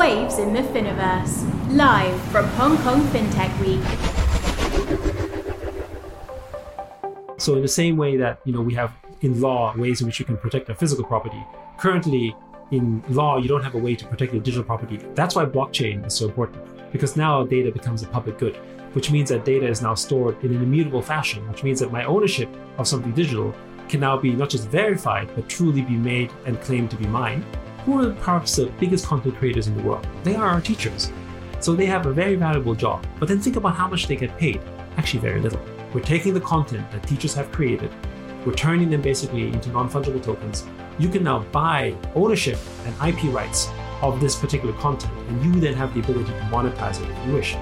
Waves in the Finoverse, live from Hong Kong FinTech Week. So in the same way that you know we have in law ways in which you can protect our physical property, currently in law you don't have a way to protect your digital property. That's why blockchain is so important because now data becomes a public good, which means that data is now stored in an immutable fashion, which means that my ownership of something digital can now be not just verified, but truly be made and claimed to be mine. Who are perhaps the biggest content creators in the world? They are our teachers. So they have a very valuable job. But then think about how much they get paid. Actually, very little. We're taking the content that teachers have created, we're turning them basically into non fungible tokens. You can now buy ownership and IP rights of this particular content, and you then have the ability to monetize it if you wish.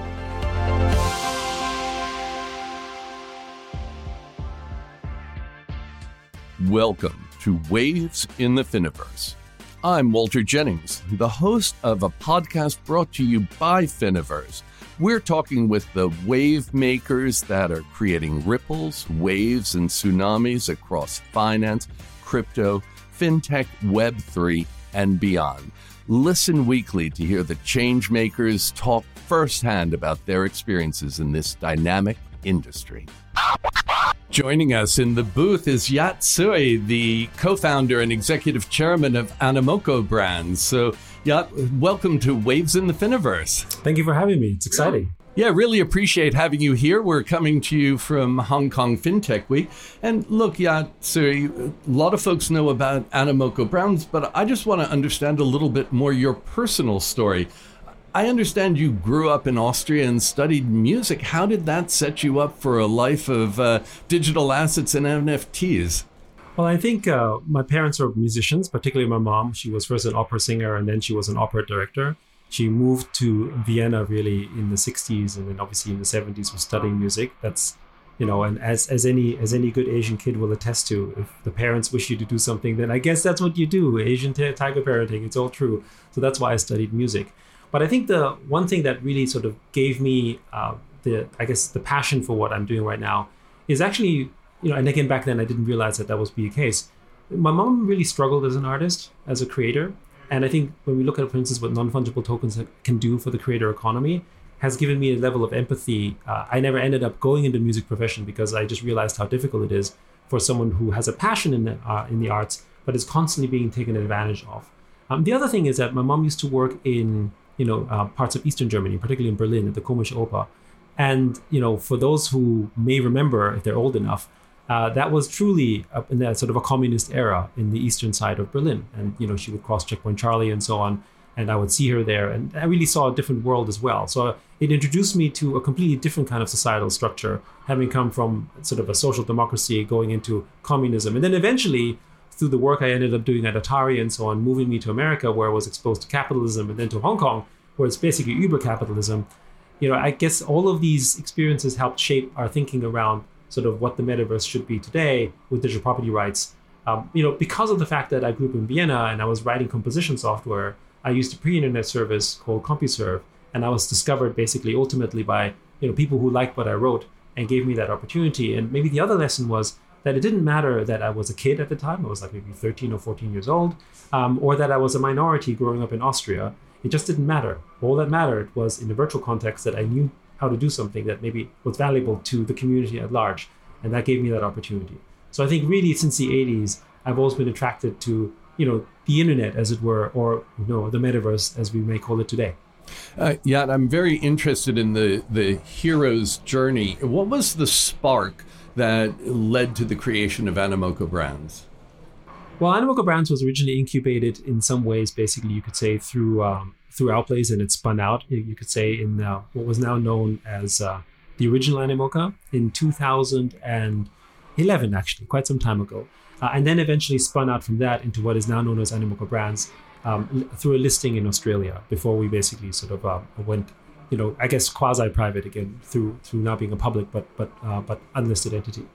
Welcome to Waves in the Finoverse. I'm Walter Jennings, the host of a podcast brought to you by Finoverse. We're talking with the wave makers that are creating ripples, waves, and tsunamis across finance, crypto, fintech, Web3, and beyond. Listen weekly to hear the change makers talk firsthand about their experiences in this dynamic industry. Joining us in the booth is Yat Siu, the co founder and executive chairman of Animoca Brands. So, Yat, welcome to Waves in the Finoverse. Thank you for having me. It's exciting. Yeah, really appreciate having you here. We're coming to you from Hong Kong FinTech Week. And look, Yat Siu, a lot of folks know about Animoca Brands, but I just want to understand a little bit more your personal story. I understand you grew up in Austria and studied music. How did that set you up for a life of uh, digital assets and NFTs? Well, I think uh, my parents were musicians, particularly my mom. She was first an opera singer and then she was an opera director. She moved to Vienna really in the 60s and then obviously in the 70s was studying music. That's you know, and as as any as any good Asian kid will attest to, if the parents wish you to do something, then I guess that's what you do. Asian tiger parenting, it's all true. So that's why I studied music. But I think the one thing that really sort of gave me uh, the, I guess, the passion for what I'm doing right now is actually, you know, and again, back then I didn't realize that that was be the case. My mom really struggled as an artist, as a creator. And I think when we look at, for instance, what non fungible tokens can do for the creator economy, has given me a level of empathy. Uh, I never ended up going into music profession because I just realized how difficult it is for someone who has a passion in the, uh, in the arts, but is constantly being taken advantage of. Um, the other thing is that my mom used to work in you know, uh, parts of Eastern Germany, particularly in Berlin at the Komische Oper. And, you know, for those who may remember, if they're old enough, uh, that was truly a, in that sort of a communist era in the eastern side of Berlin. And, you know, she would cross Checkpoint Charlie and so on. And I would see her there. And I really saw a different world as well. So it introduced me to a completely different kind of societal structure, having come from sort of a social democracy going into communism. And then eventually, through the work I ended up doing at Atari and so on, moving me to America, where I was exposed to capitalism, and then to Hong Kong, where it's basically uber capitalism. You know, I guess all of these experiences helped shape our thinking around sort of what the metaverse should be today with digital property rights. Um, you know, because of the fact that I grew up in Vienna and I was writing composition software, I used a pre-internet service called CompuServe, and I was discovered basically ultimately by you know people who liked what I wrote and gave me that opportunity. And maybe the other lesson was that it didn't matter that I was a kid at the time, I was like maybe 13 or 14 years old, um, or that I was a minority growing up in Austria. It just didn't matter. All that mattered was in the virtual context that I knew how to do something that maybe was valuable to the community at large. And that gave me that opportunity. So I think really since the 80s, I've always been attracted to, you know, the internet as it were, or you know, the metaverse as we may call it today. Uh, yeah, I'm very interested in the the hero's journey. What was the spark that led to the creation of Animoca Brands? Well, Animoca Brands was originally incubated in some ways, basically, you could say, through um, through Outblaze, and it spun out, you could say, in uh, what was now known as uh, the original Animoca in 2011, actually, quite some time ago. Uh, and then eventually spun out from that into what is now known as Animoca Brands um, through a listing in Australia before we basically sort of uh, went you know, I guess quasi-private again through through not being a public but but uh, but unlisted entity.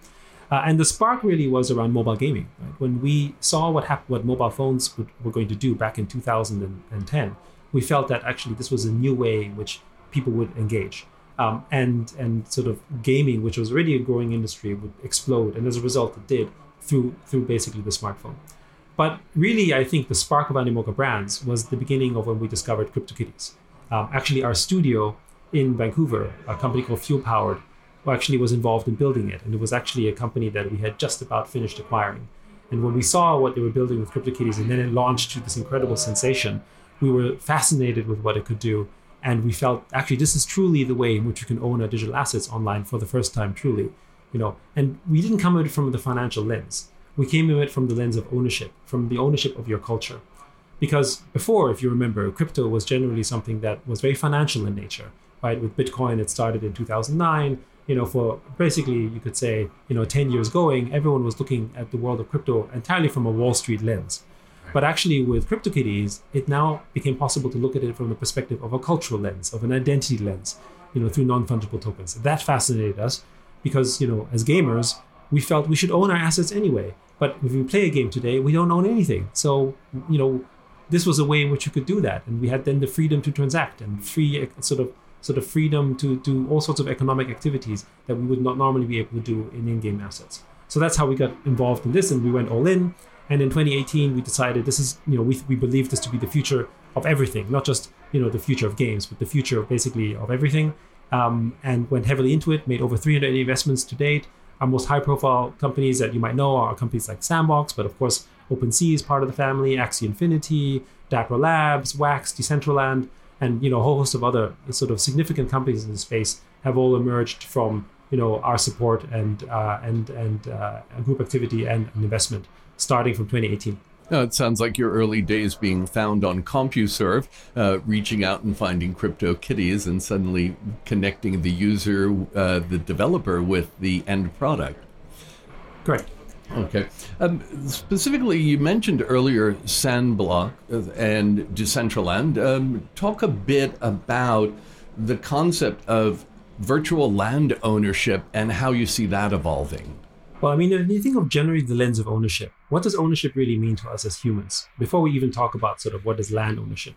Uh, and the spark really was around mobile gaming. Right? When we saw what happened, what mobile phones would, were going to do back in 2010, we felt that actually this was a new way in which people would engage. Um, and and sort of gaming, which was already a growing industry, would explode, and as a result, it did through through basically the smartphone. But really, I think the spark of Animoca Brands was the beginning of when we discovered CryptoKitties. Um, actually, our studio in Vancouver, a company called Fuel Powered, actually was involved in building it. And it was actually a company that we had just about finished acquiring. And when we saw what they were building with CryptoKitties and then it launched to this incredible sensation, we were fascinated with what it could do. And we felt actually this is truly the way in which you can own our digital assets online for the first time, truly. You know, and we didn't come at it from the financial lens. We came at it from the lens of ownership, from the ownership of your culture. Because before, if you remember, crypto was generally something that was very financial in nature, right? With Bitcoin, it started in 2009 you know, for basically you could say, you know, 10 years going, everyone was looking at the world of crypto entirely from a Wall Street lens. But actually, with CryptoKitties, it now became possible to look at it from the perspective of a cultural lens, of an identity lens, you know, through non-fungible tokens. That fascinated us because, you know, as gamers, we felt we should own our assets anyway. But if we play a game today, we don't own anything. So, you know, this was a way in which you could do that. And we had then the freedom to transact and free sort of sort of freedom to do all sorts of economic activities that we would not normally be able to do in in-game assets. So that's how we got involved in this, and we went all in. And in 2018, we decided this is, you know, we, we believe this to be the future of everything, not just, you know, the future of games, but the future of basically of everything. Um, and went heavily into it, made over 300 investments to date. Our most high profile companies that you might know are companies like Sandbox, but of course, OpenSea is part of the family, Axie Infinity, Dapper Labs, Wax, Decentraland and you know a whole host of other sort of significant companies in the space have all emerged from you know our support and uh, and and uh, group activity and, investment starting from 2018. Now, it sounds like your early days being found on CompuServe, uh, reaching out and finding crypto CryptoKitties and suddenly connecting the user, uh, the developer, with the end product. Correct. Okay. Um, specifically, you mentioned earlier Sandbox and Decentraland. Um, talk a bit about the concept of virtual land ownership and how you see that evolving. Well, I mean, if you think of generally the lens of ownership, what does ownership really mean to us as humans? Before we even talk about sort of what is land ownership,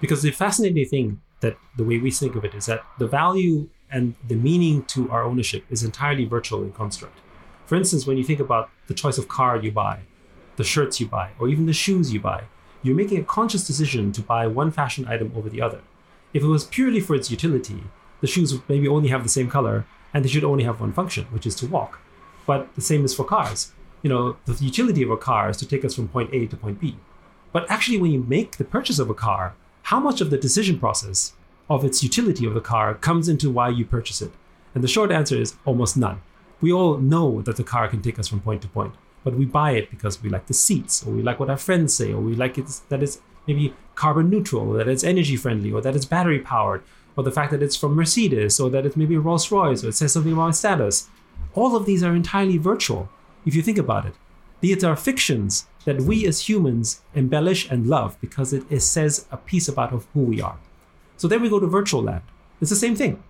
because the fascinating thing that the way we think of it is that the value and the meaning to our ownership is entirely virtual in construct. For instance, when you think about the choice of car you buy, the shirts you buy, or even the shoes you buy, you're making a conscious decision to buy one fashion item over the other. If it was purely for its utility, the shoes would maybe only have the same color and they should only have one function, which is to walk. But the same is for cars. You know, the utility of a car is to take us from point A to point B. But actually, when you make the purchase of a car, how much of the decision process of its utility of the car comes into why you purchase it? And the short answer is almost none we all know that the car can take us from point to point, but we buy it because we like the seats, or we like what our friends say, or we like it that it's maybe carbon neutral, or that it's energy friendly, or that it's battery powered, or the fact that it's from Mercedes, or that it's maybe Rolls Royce, or it says something about status. All of these are entirely virtual, if you think about it. These are fictions that we as humans embellish and love because it, it says a piece about of who we are. So then we go to virtual land. It's the same thing.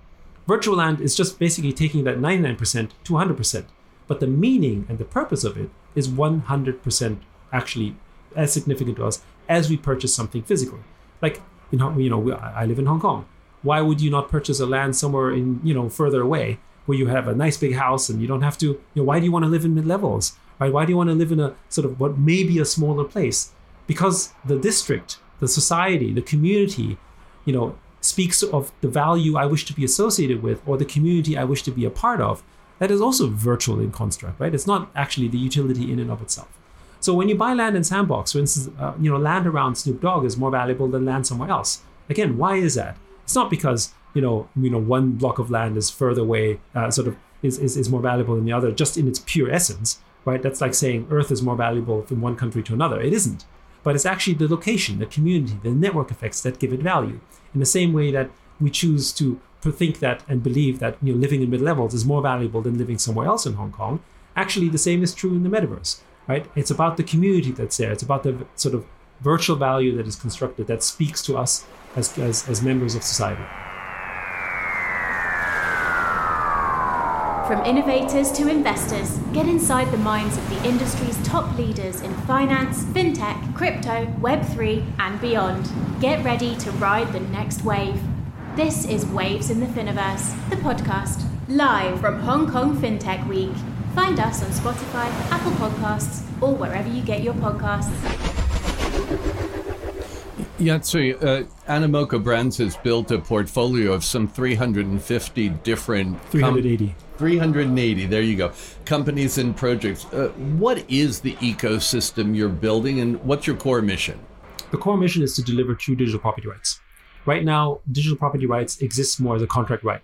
Virtual land is just basically taking that 99% to 100%. But the meaning and the purpose of it is 100% actually as significant to us as we purchase something physical. Like, know, you know, I live in Hong Kong. Why would you not purchase a land somewhere in, you know, further away where you have a nice big house and you don't have to, you know, why do you want to live in mid levels? Right? Why do you want to live in a sort of what may be a smaller place? Because the district, the society, the community, you know, speaks of the value I wish to be associated with or the community I wish to be a part of, that is also virtual in construct, right? It's not actually the utility in and of itself. So when you buy land in Sandbox, for instance, uh, you know, land around Snoop Dogg is more valuable than land somewhere else. Again, why is that? It's not because you know, you know, one block of land is further away, uh, sort of is, is, is more valuable than the other, just in its pure essence, right? That's like saying Earth is more valuable from one country to another. It isn't but it's actually the location, the community, the network effects that give it value. In the same way that we choose to think that and believe that you know, living in mid levels is more valuable than living somewhere else in Hong Kong, actually the same is true in the metaverse. Right? It's about the community that's there. It's about the sort of virtual value that is constructed that speaks to us as, as, as members of society. From innovators to investors, get inside the minds of the industry's top leaders in finance, fintech, crypto, Web3, and beyond. Get ready to ride the next wave. This is Waves in the Finoverse, the podcast, live from Hong Kong FinTech Week. Find us on Spotify, Apple Podcasts, or wherever you get your podcasts. Yat Siu, uh, Animoca Brands has built a portfolio of some 350 different... com- 380. 380, there you go. Companies and projects. Uh, what is the ecosystem you're building and what's your core mission? The core mission is to deliver true digital property rights. Right now, digital property rights exists more as a contract right.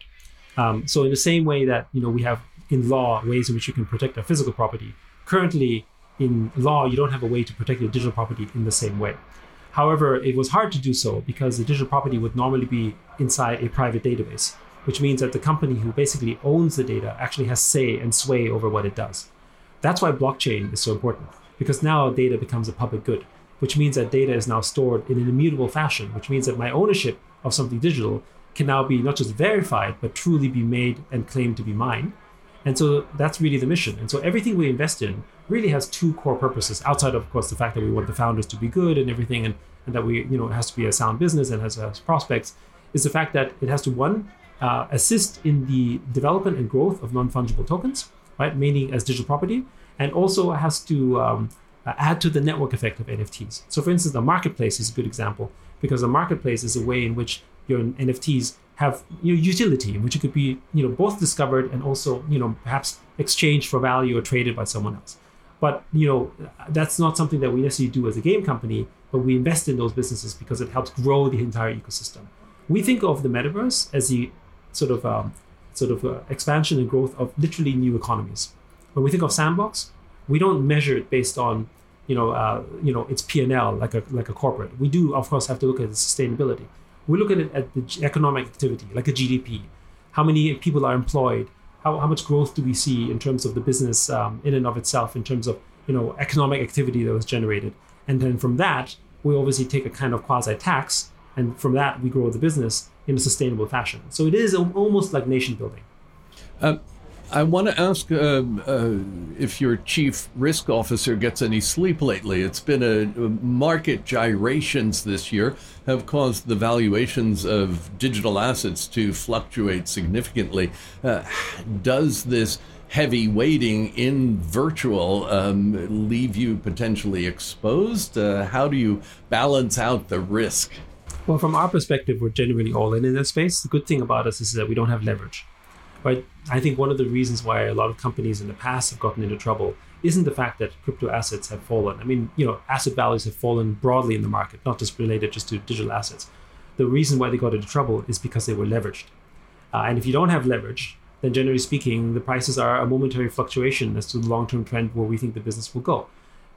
Um, so in the same way that you know we have in law ways in which you can protect our physical property, currently in law you don't have a way to protect your digital property in the same way. However, it was hard to do so because the digital property would normally be inside a private database, which means that the company who basically owns the data actually has say and sway over what it does. That's why blockchain is so important because now data becomes a public good, which means that data is now stored in an immutable fashion, which means that my ownership of something digital can now be not just verified, but truly be made and claimed to be mine. And so that's really the mission. And so everything we invest in really has two core purposes, outside of, of course, the fact that we want the founders to be good and everything, and, and that we, you know, it has to be a sound business and has, has prospects, is the fact that it has to, one, uh, assist in the development and growth of non-fungible tokens, right, meaning as digital property, and also has to um, add to the network effect of NFTs. So, for instance, the marketplace is a good example because the marketplace is a way in which your NFTs have you know, utility, in which it could be you know both discovered and also you know perhaps exchanged for value or traded by someone else. But you know that's not something that we necessarily do as a game company, but we invest in those businesses because it helps grow the entire ecosystem. We think of the metaverse as the sort of um, sort of uh, expansion and growth of literally new economies. When we think of sandbox, we don't measure it based on you know uh, you know its P and L like a like a corporate. We do of course have to look at the sustainability. We look at it at the economic activity, like a GDP. How many people are employed? How, how much growth do we see in terms of the business um, in and of itself, in terms of you know economic activity that was generated? And then from that, we obviously take a kind of quasi tax, and from that we grow the business in a sustainable fashion. So it is almost like nation building. Um, I want to ask uh, uh, if your chief risk officer gets any sleep lately. It's been a, a, market gyrations this year have caused the valuations of digital assets to fluctuate significantly. Uh, does this heavy weighting in virtual um, leave you potentially exposed? Uh, how do you balance out the risk? Well, from our perspective, we're generally all in in that space. The good thing about us is that we don't have leverage right? I think one of the reasons why a lot of companies in the past have gotten into trouble isn't the fact that crypto assets have fallen. I mean, you know, asset values have fallen broadly in the market, not just related just to digital assets. The reason why they got into trouble is because they were leveraged. Uh, and if you don't have leverage, then generally speaking, the prices are a momentary fluctuation as to the long term trend where we think the business will go.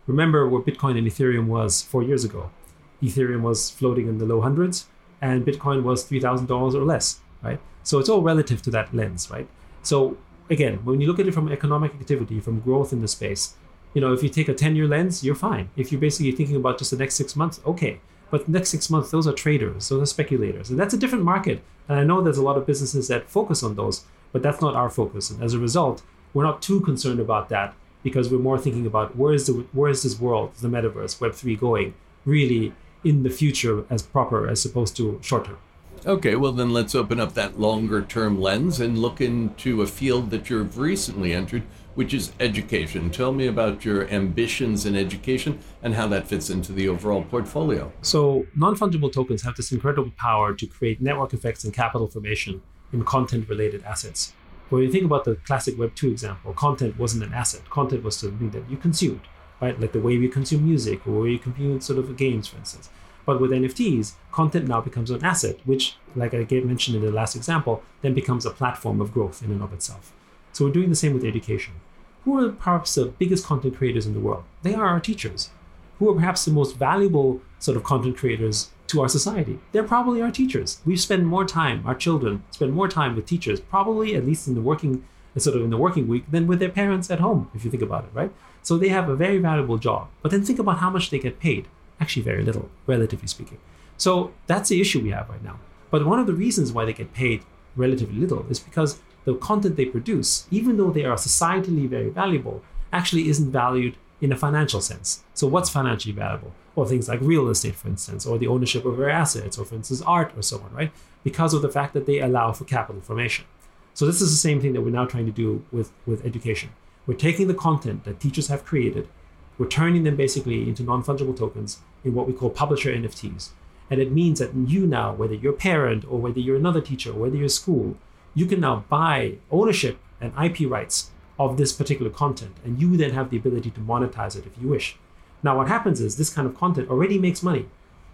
Remember where Bitcoin and Ethereum was four years ago. Ethereum was floating in the low hundreds, and Bitcoin was $3,000 or less, right? So it's all relative to that lens, right? So again, when you look at it from economic activity, from growth in the space, you know, if you take a 10 year lens, you're fine. If you're basically thinking about just the next six months, okay. But next six months, those are traders, those are speculators. And that's a different market. And I know there's a lot of businesses that focus on those, but that's not our focus. And as a result, we're not too concerned about that because we're more thinking about where is the where is this world, the metaverse, Web three going, really in the future as proper as opposed to short term. Okay, well, then let's open up that longer term lens and look into a field that you've recently entered, which is education. Tell me about your ambitions in education and how that fits into the overall portfolio. So, non fungible tokens have this incredible power to create network effects and capital formation in content related assets. When you think about the classic Web 2 example, content wasn't an asset, content was something that you consumed, right? Like the way we consume music or we consume sort of games, for instance. But with NFTs, content now becomes an asset, which, like I mentioned in the last example, then becomes a platform of growth in and of itself. So we're doing the same with education. Who are perhaps the biggest content creators in the world? They are our teachers. Who are perhaps the most valuable sort of content creators to our society? They're probably our teachers. We spend more time, our children spend more time with teachers, probably at least in the working sort of in the working week than with their parents at home, if you think about it, right? So they have a very valuable job. But then think about how much they get paid. Actually, very little, relatively speaking. So that's the issue we have right now. But one of the reasons why they get paid relatively little is because the content they produce, even though they are societally very valuable, actually isn't valued in a financial sense. So, what's financially valuable? Well, things like real estate, for instance, or the ownership of their assets, or for instance, art or so on, right? Because of the fact that they allow for capital formation. So, this is the same thing that we're now trying to do with, with education. We're taking the content that teachers have created, we're turning them basically into non fungible tokens in what we call publisher NFTs. And it means that you now, whether you're a parent or whether you're another teacher or whether you're a school, you can now buy ownership and IP rights of this particular content. And you then have the ability to monetize it if you wish. Now, what happens is this kind of content already makes money.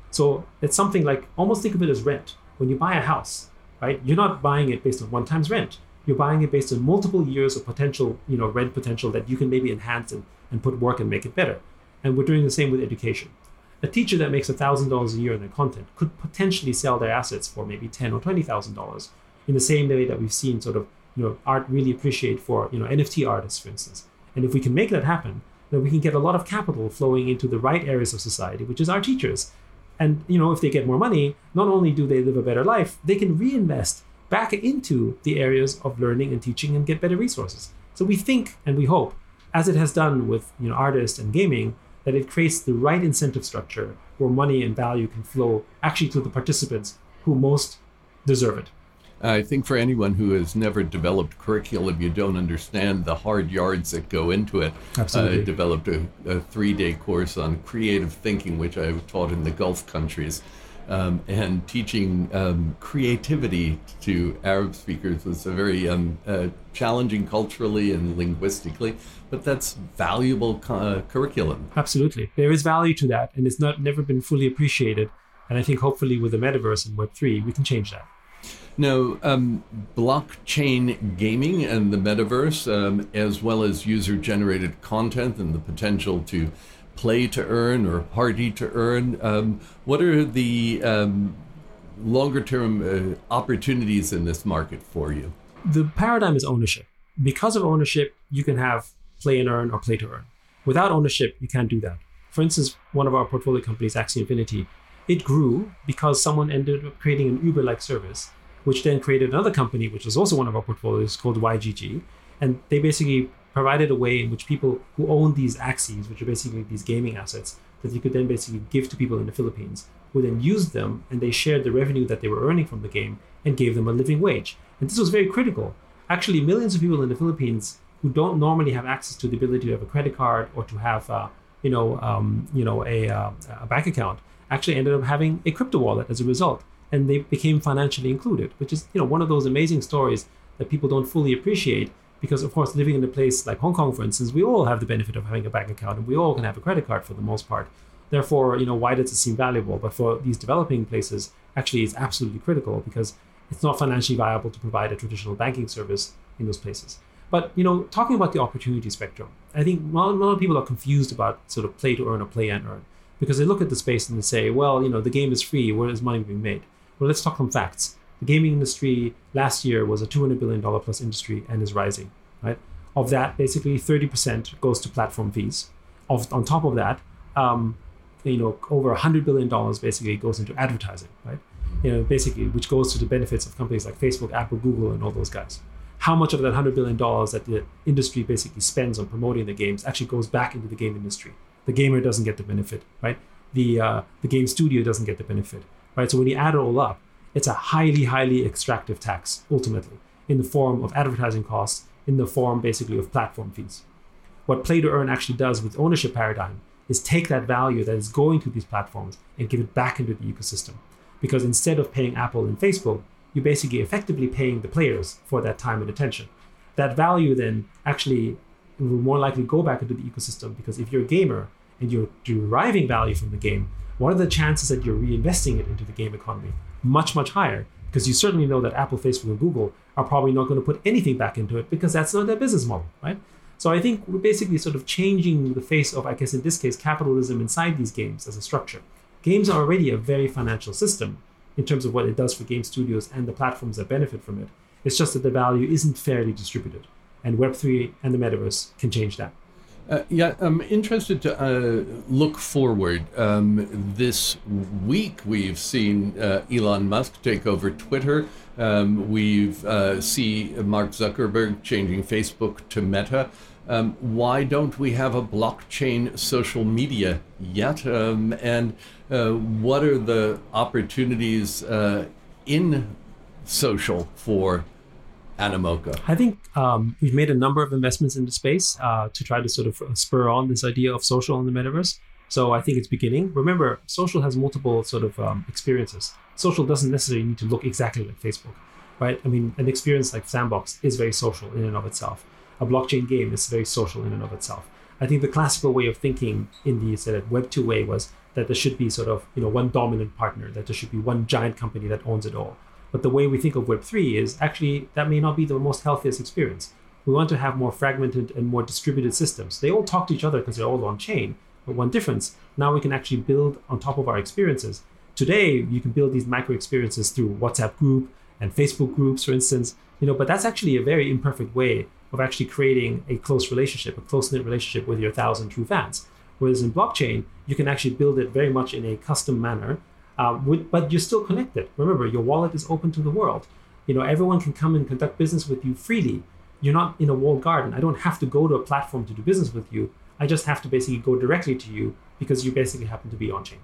So it's something like almost think of it as rent. When you buy a house, right, you're not buying it based on one time's rent. You're buying it based on multiple years of potential, you know, rent potential that you can maybe enhance and, and put work and make it better. And we're doing the same with education a teacher that makes $1,000 a year in their content could potentially sell their assets for maybe ten or $20,000 in the same way that we've seen sort of, you know, art really appreciate for, you know, NFT artists, for instance. And if we can make that happen, then we can get a lot of capital flowing into the right areas of society, which is our teachers. And, you know, if they get more money, not only do they live a better life, they can reinvest back into the areas of learning and teaching and get better resources. So we think and we hope, as it has done with, you know, artists and gaming, that it creates the right incentive structure where money and value can flow actually to the participants who most deserve it. I think for anyone who has never developed curriculum, you don't understand the hard yards that go into it. Absolutely. I developed a, a three day course on creative thinking, which I taught in the Gulf countries um, and teaching um, creativity to Arab speakers was a very um, uh, challenging culturally and linguistically, but that's valuable uh, curriculum. Absolutely, there is value to that, and it's not never been fully appreciated. And I think hopefully with the metaverse and Web three, we can change that. Now, um, blockchain gaming and the metaverse, um, as well as user generated content and the potential to play to earn or party to earn. Um, what are the um, longer term uh, opportunities in this market for you? The paradigm is ownership. Because of ownership, you can have play and earn or play to earn. Without ownership, you can't do that. For instance, one of our portfolio companies, Axie Infinity, it grew because someone ended up creating an Uber like service, which then created another company, which was also one of our portfolios called YGG. And they basically provided a way in which people who own these Axies, which are basically these gaming assets, that you could then basically give to people in the Philippines, who then used them and they shared the revenue that they were earning from the game and gave them a living wage. And this was very critical. Actually, millions of people in the Philippines who don't normally have access to the ability to have a credit card or to have, uh, you know, um, you know, a, uh, a bank account, actually ended up having a crypto wallet as a result, and they became financially included, which is, you know, one of those amazing stories that people don't fully appreciate because of course living in a place like hong kong for instance we all have the benefit of having a bank account and we all can have a credit card for the most part. Therefore you know why does it seem valuable? But for these developing places actually it's absolutely critical because it's not financially viable to provide a traditional banking service in those places. But you know talking about the opportunity spectrum i think a lot of people are confused about sort of play to earn or play and earn because they look at the space and they say well you know the game is free. Where is money being made? Well let's talk some facts the gaming industry last year was a $200 billion plus industry and is rising, right? Of that, basically 30% goes to platform fees. Of, on top of that, um, you know, over $100 billion basically goes into advertising, right? You know, basically, which goes to the benefits of companies like Facebook, Apple, Google, and all those guys. How much of that $100 billion that the industry basically spends on promoting the games actually goes back into the game industry? The gamer doesn't get the benefit, right? The, uh, the game studio doesn't get the benefit, right? So when you add it all up, it's a highly, highly extractive tax, ultimately, in the form of advertising costs, in the form basically of platform fees. What play to earn actually does with ownership paradigm is take that value that is going to these platforms and give it back into the ecosystem. Because instead of paying Apple and Facebook, you're basically effectively paying the players for that time and attention. That value then actually will more likely go back into the ecosystem because if you're a gamer and you're deriving value from the game, what are the chances that you're reinvesting it into the game economy? Much, much higher because you certainly know that Apple, Facebook, and Google are probably not going to put anything back into it because that's not their business model, right? So I think we're basically sort of changing the face of, I guess in this case, capitalism inside these games as a structure. Games are already a very financial system in terms of what it does for game studios and the platforms that benefit from it. It's just that the value isn't fairly distributed. And Web3 and the metaverse can change that. Uh, yeah, I'm interested to uh, look forward. Um, this week, we've seen uh, Elon Musk take over Twitter. Um, we've uh, see Mark Zuckerberg changing Facebook to Meta. Um, why don't we have a blockchain social media yet? Um, and uh, what are the opportunities uh, in social for Animoca? I think um, we've made a number of investments into space uh, to try to sort of spur on this idea of social in the metaverse. So I think it's beginning. Remember, social has multiple sort of um, experiences. Social doesn't necessarily need to look exactly like Facebook, right? I mean, an experience like Sandbox is very social in and of itself. A blockchain game is very social in and of itself. I think the classical way of thinking in the sort of Web 2 way was that there should be sort of you know one dominant partner, that there should be one giant company that owns it all. But the way we think of Web 3 is actually that may not be the most healthiest experience. We want to have more fragmented and more distributed systems. They all talk to each other because they're all on chain. But one difference, now we can actually build on top of our experiences. Today, you can build these micro experiences through WhatsApp group and Facebook groups, for instance. You know, but that's actually a very imperfect way of actually creating a close relationship, a close knit relationship with your thousand true fans. Whereas in blockchain, you can actually build it very much in a custom manner, uh, with, but you're still connected. Remember, your wallet is open to the world. You know, everyone can come and conduct business with you freely. You're not in a walled garden. I don't have to go to a platform to do business with you. I just have to basically go directly to you because you basically happen to be on chain.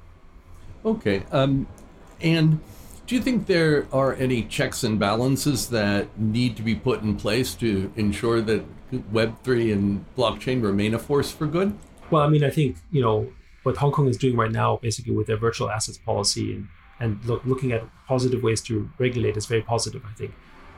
Okay. Um, and do you think there are any checks and balances that need to be put in place to ensure that Web3 and blockchain remain a force for good? Well, I mean, I think, you know, what Hong Kong is doing right now, basically with their virtual assets policy and, and look, looking at positive ways to regulate is very positive, I think.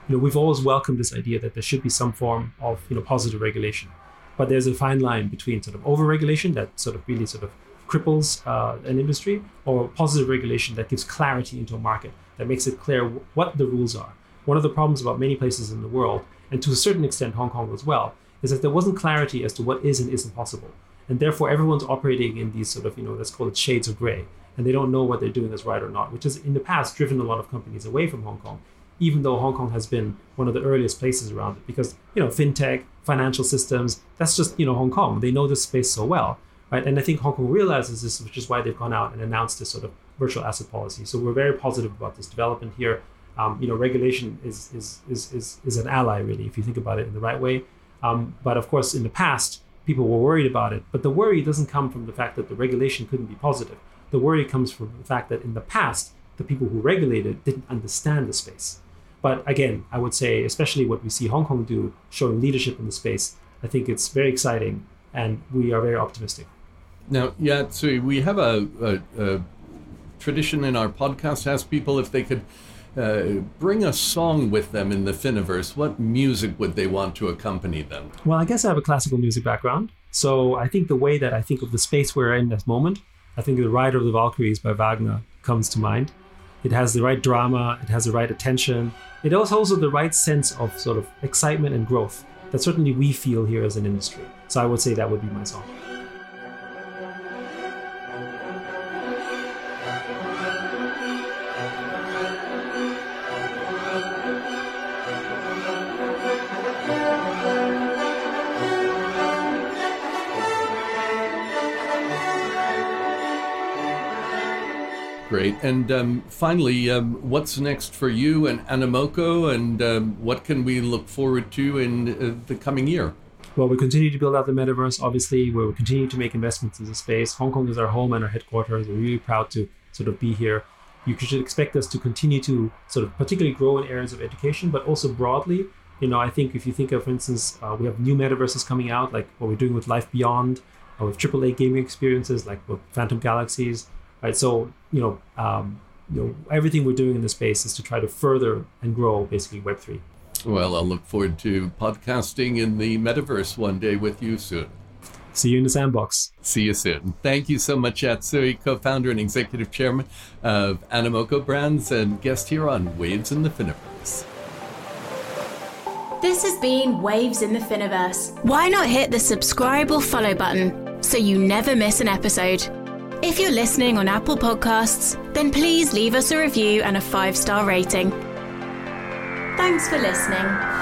You know, we've always welcomed this idea that there should be some form of, you know, positive regulation. But there's a fine line between sort of overregulation that sort of really sort of cripples uh, an industry or positive regulation that gives clarity into a market, that makes it clear what the rules are. One of the problems about many places in the world, and to a certain extent Hong Kong as well, is that there wasn't clarity as to what is and isn't possible. And therefore, everyone's operating in these sort of, you know, let's call it shades of gray. And they don't know what they're doing is right or not, which has in the past driven a lot of companies away from Hong Kong, even though Hong Kong has been one of the earliest places around it. Because, you know, fintech, financial systems, that's just, you know, Hong Kong. They know this space so well right? And I think Hong Kong realizes this, which is why they've gone out and announced this sort of virtual asset policy. So we're very positive about this development here. Um, you know, regulation is, is is is is an ally really, if you think about it in the right way. Um, but of course, in the past, people were worried about it. But the worry doesn't come from the fact that the regulation couldn't be positive. The worry comes from the fact that in the past, the people who regulated didn't understand the space. But again, I would say, especially what we see Hong Kong do, showing leadership in the space, I think it's very exciting, and we are very optimistic. Now, yeah, so we have a, a, a tradition in our podcast to ask people if they could uh, bring a song with them in the Finoverse. What music would they want to accompany them? Well, I guess I have a classical music background. So I think the way that I think of the space we're in at this moment, I think The Rider of the Valkyries by Wagner comes to mind. It has the right drama, it has the right attention, it also has the right sense of sort of excitement and growth that certainly we feel here as an industry. So I would say that would be my song. Great. And um, finally, um, what's next for you and Animoca, and um, what can we look forward to in uh, the coming year? Well, we continue to build out the metaverse, obviously, where we continue to make investments in the space. Hong Kong is our home and our headquarters. We're really proud to sort of be here. You should expect us to continue to sort of particularly grow in areas of education, but also broadly. You know, I think if you think of, for instance, uh, we have new metaverses coming out, like what we're doing with Life Beyond, or with AAA gaming experiences, like with Phantom Galaxies right? So you know, um, you know, everything we're doing in the space is to try to further and grow basically Web three. Well, I'll look forward to podcasting in the metaverse one day with you soon. See you in the sandbox. See you soon. Thank you so much, Yat Siu, co founder and executive chairman of Animoca Brands and guest here on Waves in the Finoverse. This has been Waves in the Finoverse. Why not hit the subscribe or follow button so you never miss an episode? If you're listening on Apple Podcasts, then please leave us a review and a five star rating. Thanks for listening.